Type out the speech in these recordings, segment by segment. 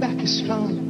Back is strong.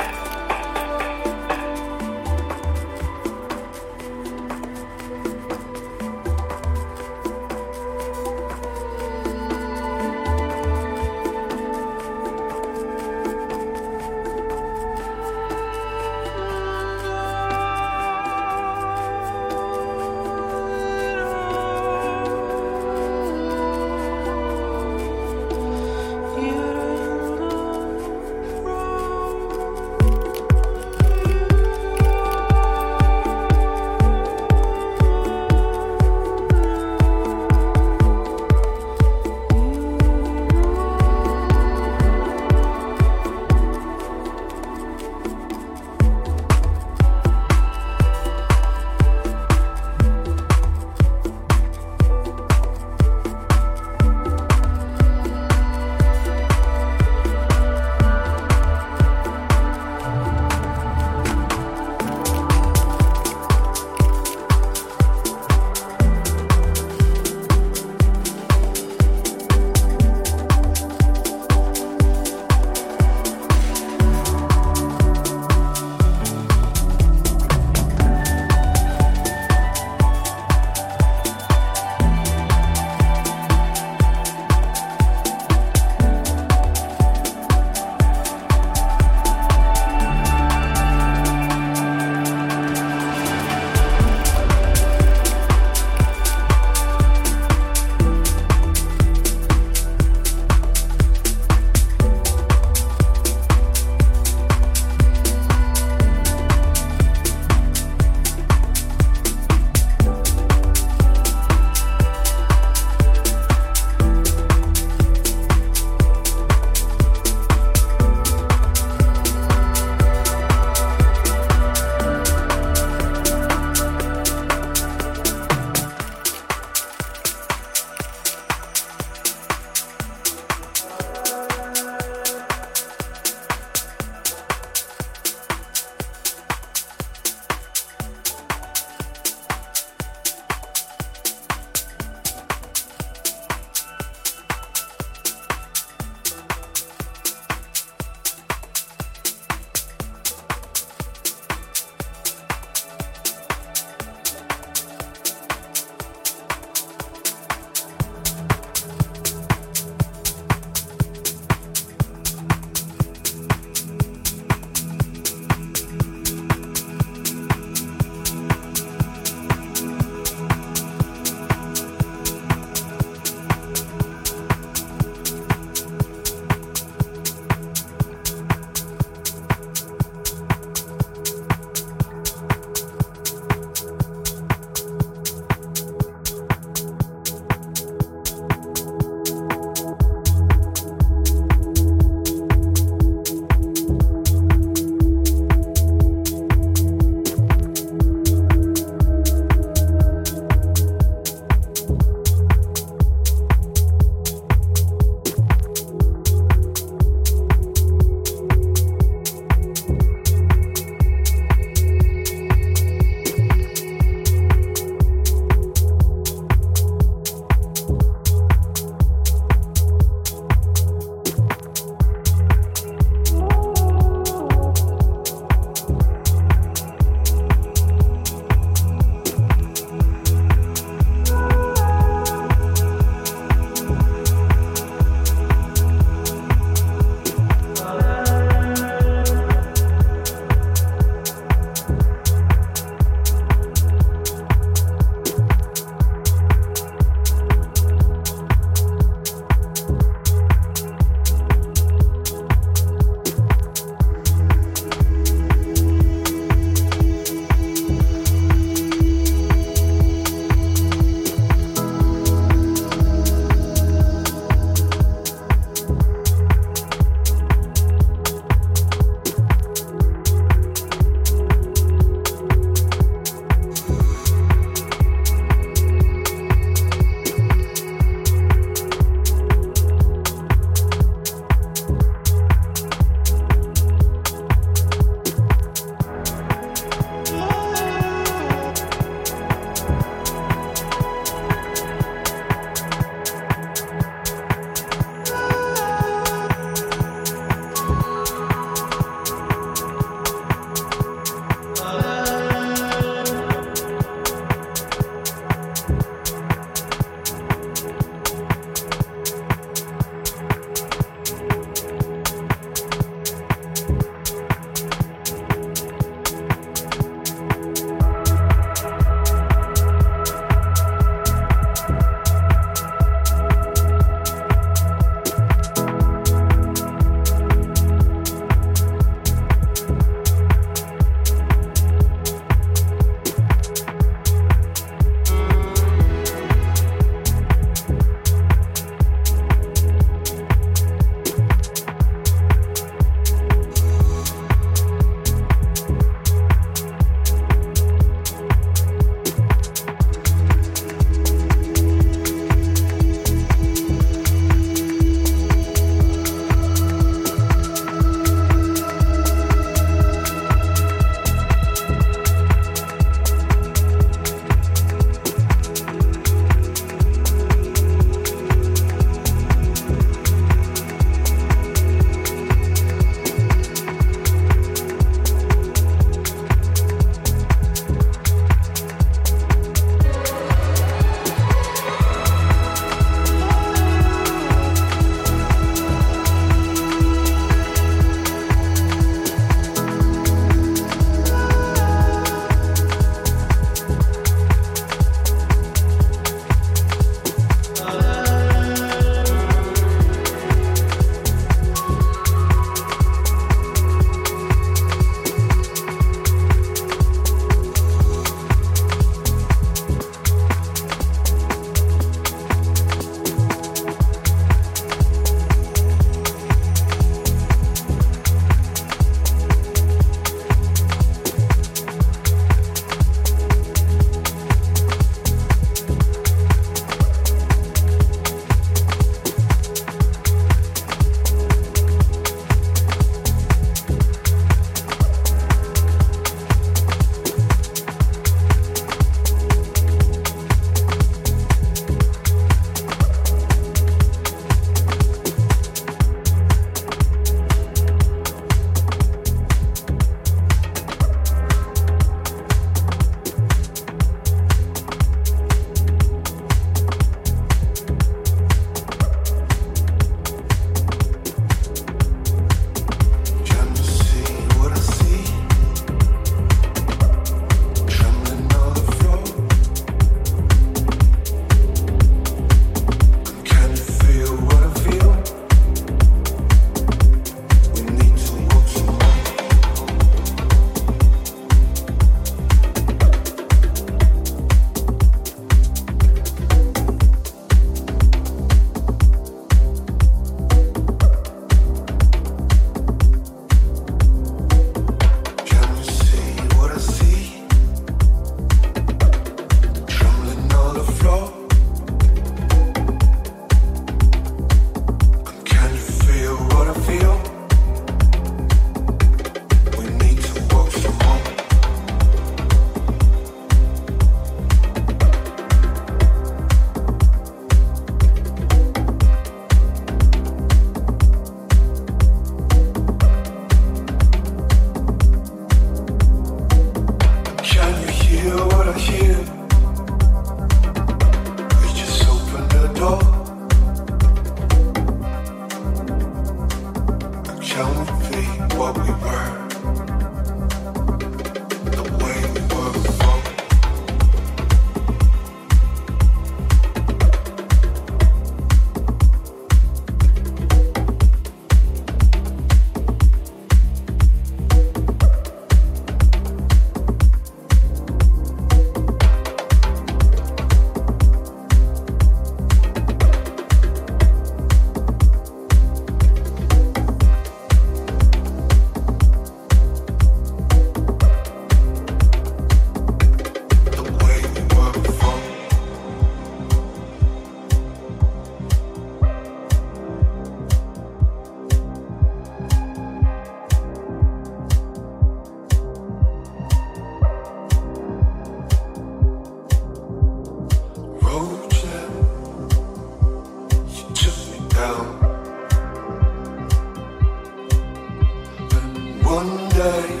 tonight.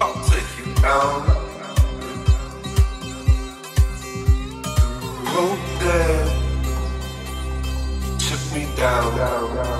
I'll take you down the road there. Took me down. down, down.